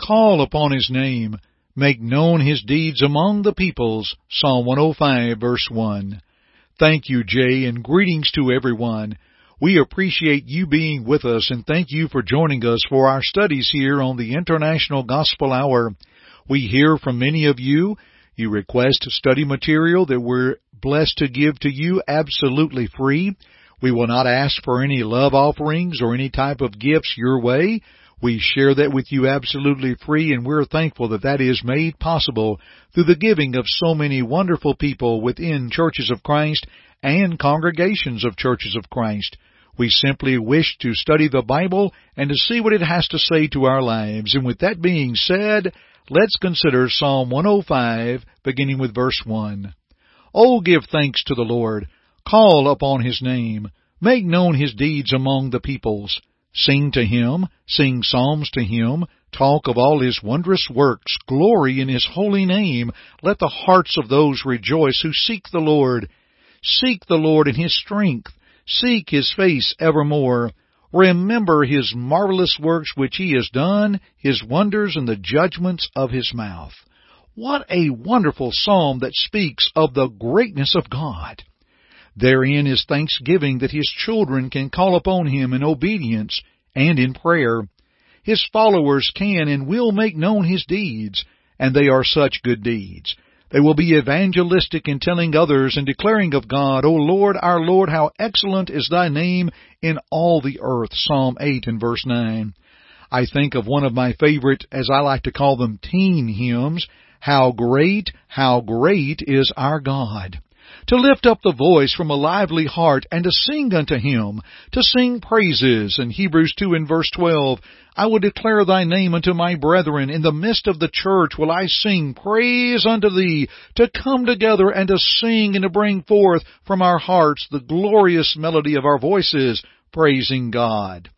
Call upon His name. Make known His deeds among the peoples. Psalm 105 verse 1. Thank you, Jay, and greetings to everyone. We appreciate you being with us and thank you for joining us for our studies here on the International Gospel Hour. We hear from many of you. You request study material that we're blessed to give to you absolutely free. We will not ask for any love offerings or any type of gifts your way. We share that with you absolutely free and we're thankful that that is made possible through the giving of so many wonderful people within churches of Christ and congregations of churches of Christ. We simply wish to study the Bible and to see what it has to say to our lives. And with that being said, let's consider Psalm 105 beginning with verse 1. Oh, give thanks to the Lord Call upon his name. Make known his deeds among the peoples. Sing to him, sing psalms to him, talk of all his wondrous works, glory in his holy name. Let the hearts of those rejoice who seek the Lord. Seek the Lord in his strength. Seek his face evermore. Remember his marvelous works which he has done, his wonders and the judgments of his mouth. What a wonderful psalm that speaks of the greatness of God. Therein is thanksgiving that his children can call upon him in obedience and in prayer. His followers can and will make known his deeds, and they are such good deeds. They will be evangelistic in telling others and declaring of God, O Lord, our Lord, how excellent is thy name in all the earth. Psalm 8 and verse 9. I think of one of my favorite, as I like to call them, teen hymns, How great, how great is our God to lift up the voice from a lively heart and to sing unto him, to sing praises. In Hebrews 2 and verse 12, I will declare thy name unto my brethren. In the midst of the church will I sing praise unto thee, to come together and to sing and to bring forth from our hearts the glorious melody of our voices, praising God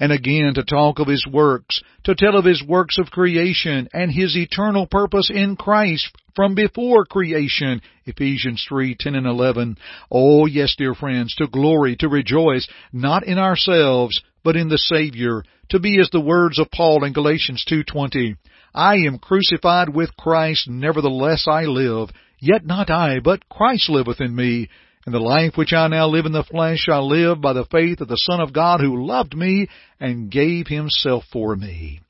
and again to talk of His works, to tell of His works of creation and His eternal purpose in Christ from before creation. Ephesians 3, 10 and 11. Oh yes, dear friends, to glory, to rejoice, not in ourselves, but in the Savior, to be as the words of Paul in Galatians 2.20. I am crucified with Christ, nevertheless I live, yet not I, but Christ liveth in me. And the life which I now live in the flesh I live by the faith of the Son of God who loved me and gave himself for me.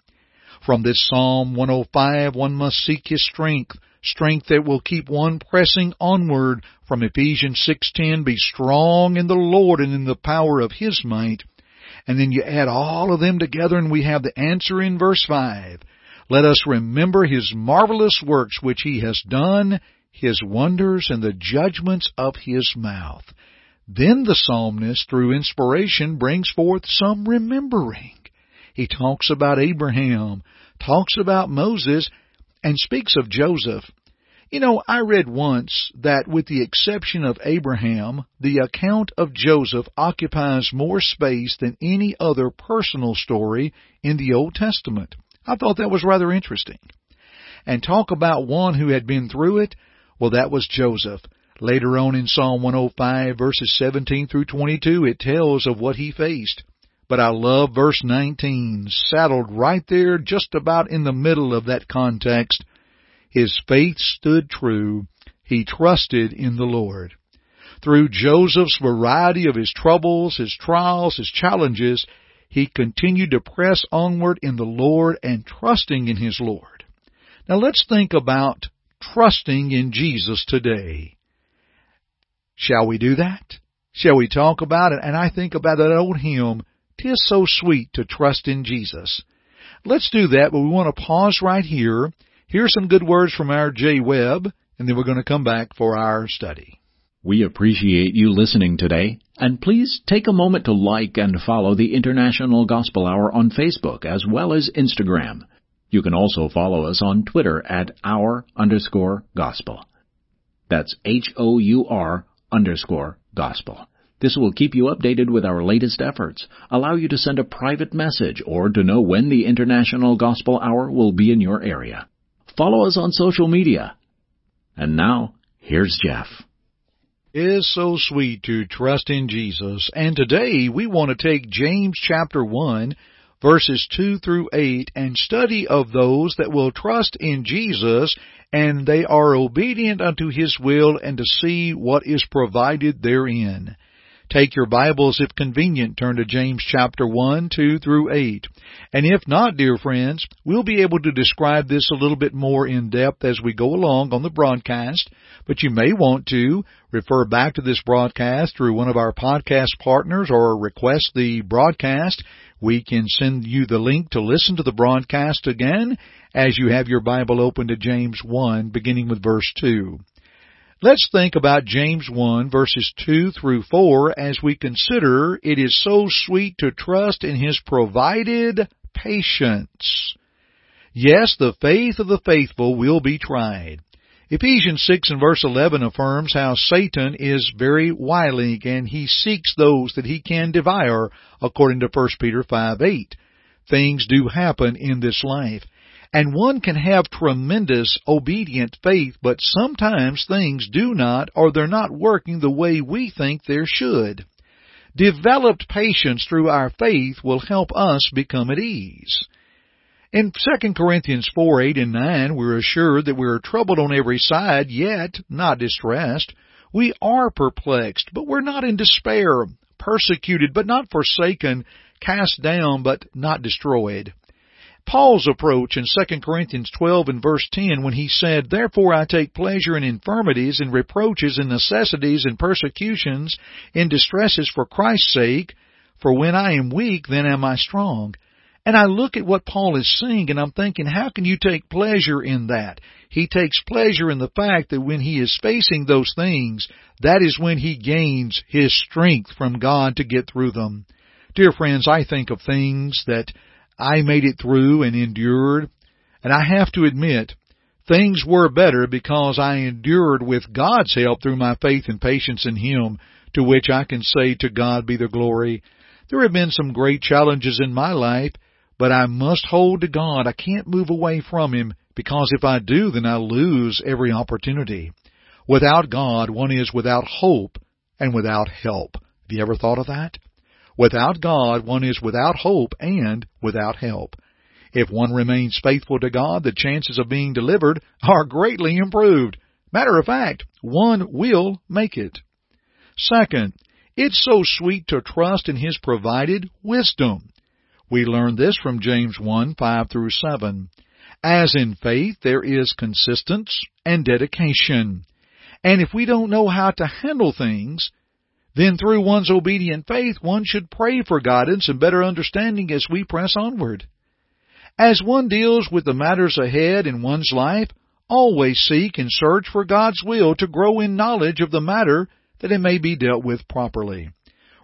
From this Psalm 105 one must seek his strength, strength that will keep one pressing onward. From Ephesians 6:10 be strong in the Lord and in the power of his might. And then you add all of them together and we have the answer in verse 5. Let us remember his marvelous works which he has done his wonders and the judgments of his mouth. Then the psalmist, through inspiration, brings forth some remembering. He talks about Abraham, talks about Moses, and speaks of Joseph. You know, I read once that with the exception of Abraham, the account of Joseph occupies more space than any other personal story in the Old Testament. I thought that was rather interesting. And talk about one who had been through it well, that was Joseph. Later on in Psalm 105 verses 17 through 22, it tells of what he faced. But I love verse 19, saddled right there just about in the middle of that context. His faith stood true. He trusted in the Lord. Through Joseph's variety of his troubles, his trials, his challenges, he continued to press onward in the Lord and trusting in his Lord. Now let's think about trusting in Jesus today. Shall we do that? Shall we talk about it? And I think about that old hymn, Tis so sweet to trust in Jesus. Let's do that, but we want to pause right here. Here's some good words from our Jay Webb, and then we're going to come back for our study. We appreciate you listening today, and please take a moment to like and follow the International Gospel Hour on Facebook as well as Instagram. You can also follow us on Twitter at our underscore gospel. That's H-O-U-R underscore gospel. This will keep you updated with hour latest efforts, allow you to send a private message, or to know when the International Gospel Hour will be in your area. Follow us on social media. And now, here's Jeff. It is so sweet to trust in Jesus, and today we want to take James chapter 1 verses 2 through 8 and study of those that will trust in Jesus and they are obedient unto his will and to see what is provided therein. Take your Bibles, if convenient, turn to James chapter 1, 2 through 8. And if not, dear friends, we'll be able to describe this a little bit more in depth as we go along on the broadcast, but you may want to refer back to this broadcast through one of our podcast partners or request the broadcast. We can send you the link to listen to the broadcast again as you have your Bible open to James 1 beginning with verse 2. Let's think about James 1 verses 2 through 4 as we consider it is so sweet to trust in His provided patience. Yes, the faith of the faithful will be tried. Ephesians 6 and verse 11 affirms how Satan is very wily and he seeks those that he can devour according to 1 Peter 5 8. Things do happen in this life. And one can have tremendous obedient faith, but sometimes things do not or they're not working the way we think they should. Developed patience through our faith will help us become at ease. In 2 Corinthians 4, 8 and 9, we're assured that we are troubled on every side, yet not distressed. We are perplexed, but we're not in despair, persecuted, but not forsaken, cast down, but not destroyed. Paul's approach in 2 Corinthians 12 and verse 10 when he said, Therefore I take pleasure in infirmities and reproaches and necessities and persecutions in distresses for Christ's sake, for when I am weak then am I strong. And I look at what Paul is saying and I'm thinking, how can you take pleasure in that? He takes pleasure in the fact that when he is facing those things, that is when he gains his strength from God to get through them. Dear friends, I think of things that I made it through and endured, and I have to admit, things were better because I endured with God's help through my faith and patience in Him, to which I can say to God be the glory. There have been some great challenges in my life, but I must hold to God. I can't move away from Him because if I do, then I lose every opportunity. Without God, one is without hope and without help. Have you ever thought of that? Without God, one is without hope and without help. If one remains faithful to God, the chances of being delivered are greatly improved. Matter of fact, one will make it. Second, it's so sweet to trust in His provided wisdom. We learn this from James 1, 5 through 7. As in faith, there is consistence and dedication. And if we don't know how to handle things, then through one's obedient faith, one should pray for guidance and better understanding as we press onward. As one deals with the matters ahead in one's life, always seek and search for God's will to grow in knowledge of the matter that it may be dealt with properly.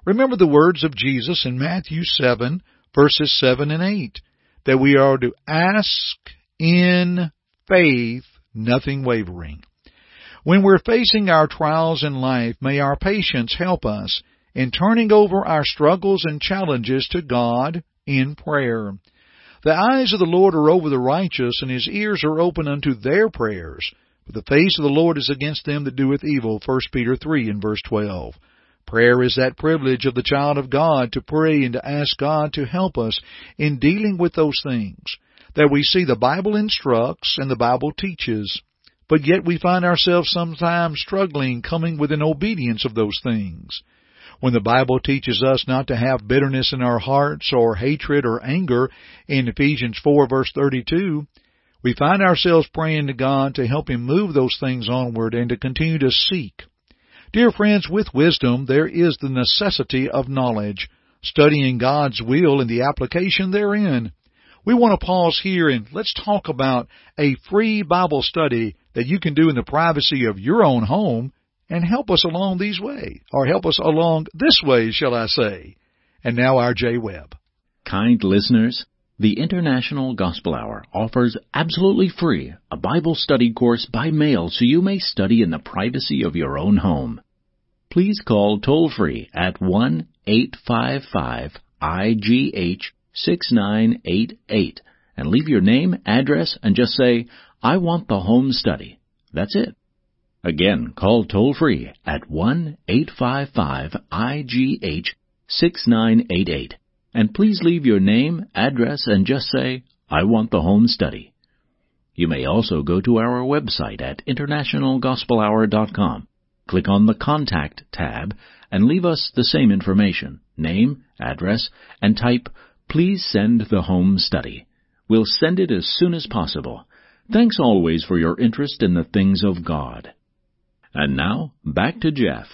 Remember the words of Jesus in Matthew 7 verses 7 and 8, that we are to ask in faith, nothing wavering. When we're facing our trials in life, may our patience help us in turning over our struggles and challenges to God in prayer. The eyes of the Lord are over the righteous, and his ears are open unto their prayers. But the face of the Lord is against them that doeth evil. 1 Peter 3 and verse 12. Prayer is that privilege of the child of God to pray and to ask God to help us in dealing with those things that we see the Bible instructs and the Bible teaches but yet we find ourselves sometimes struggling coming within obedience of those things. When the Bible teaches us not to have bitterness in our hearts or hatred or anger in Ephesians 4 verse 32, we find ourselves praying to God to help Him move those things onward and to continue to seek. Dear friends, with wisdom there is the necessity of knowledge, studying God's will and the application therein. We want to pause here and let's talk about a free Bible study that you can do in the privacy of your own home and help us along these way, or help us along this way, shall I say. And now our Jay Webb. Kind listeners, The International Gospel Hour offers absolutely free a Bible study course by mail so you may study in the privacy of your own home. Please call toll free at 1 855 IGH 6988 and leave your name, address, and just say, I want the home study. That's it. Again, call toll free at 1 855 IGH 6988 and please leave your name, address, and just say, I want the home study. You may also go to our website at internationalgospelhour.com, click on the Contact tab, and leave us the same information, name, address, and type, Please send the home study. We'll send it as soon as possible. Thanks always for your interest in the things of God. And now, back to Jeff.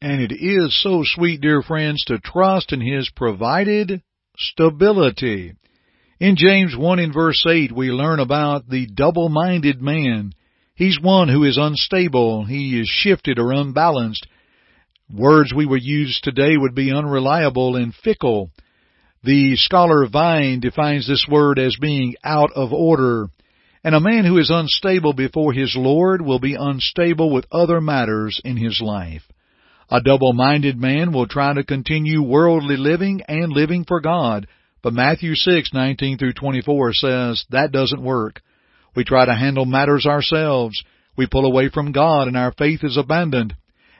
And it is so sweet, dear friends, to trust in His provided stability. In James 1 in verse 8, we learn about the double-minded man. He's one who is unstable. He is shifted or unbalanced. Words we would use today would be unreliable and fickle. The scholar Vine defines this word as being out of order. And a man who is unstable before his Lord will be unstable with other matters in his life. A double-minded man will try to continue worldly living and living for God, but Matthew 6:19 through 24 says that doesn't work. We try to handle matters ourselves. We pull away from God and our faith is abandoned.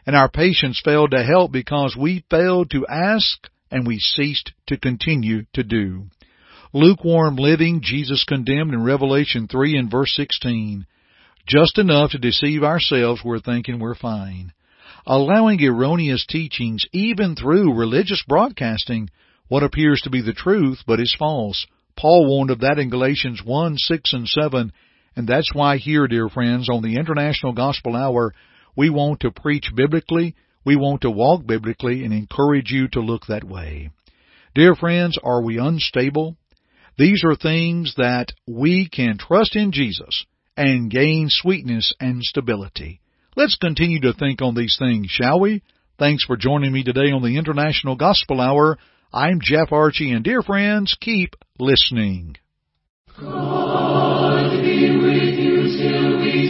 And our patience failed to help because we failed to ask and we ceased to continue to do. Lukewarm living Jesus condemned in Revelation 3 and verse 16. Just enough to deceive ourselves we're thinking we're fine allowing erroneous teachings even through religious broadcasting what appears to be the truth but is false. Paul warned of that in Galatians 1, 6 and 7, and that's why here, dear friends, on the International Gospel Hour, we want to preach biblically, we want to walk biblically, and encourage you to look that way. Dear friends, are we unstable? These are things that we can trust in Jesus and gain sweetness and stability. Let's continue to think on these things, shall we? Thanks for joining me today on the International Gospel Hour. I'm Jeff Archie, and dear friends, keep listening.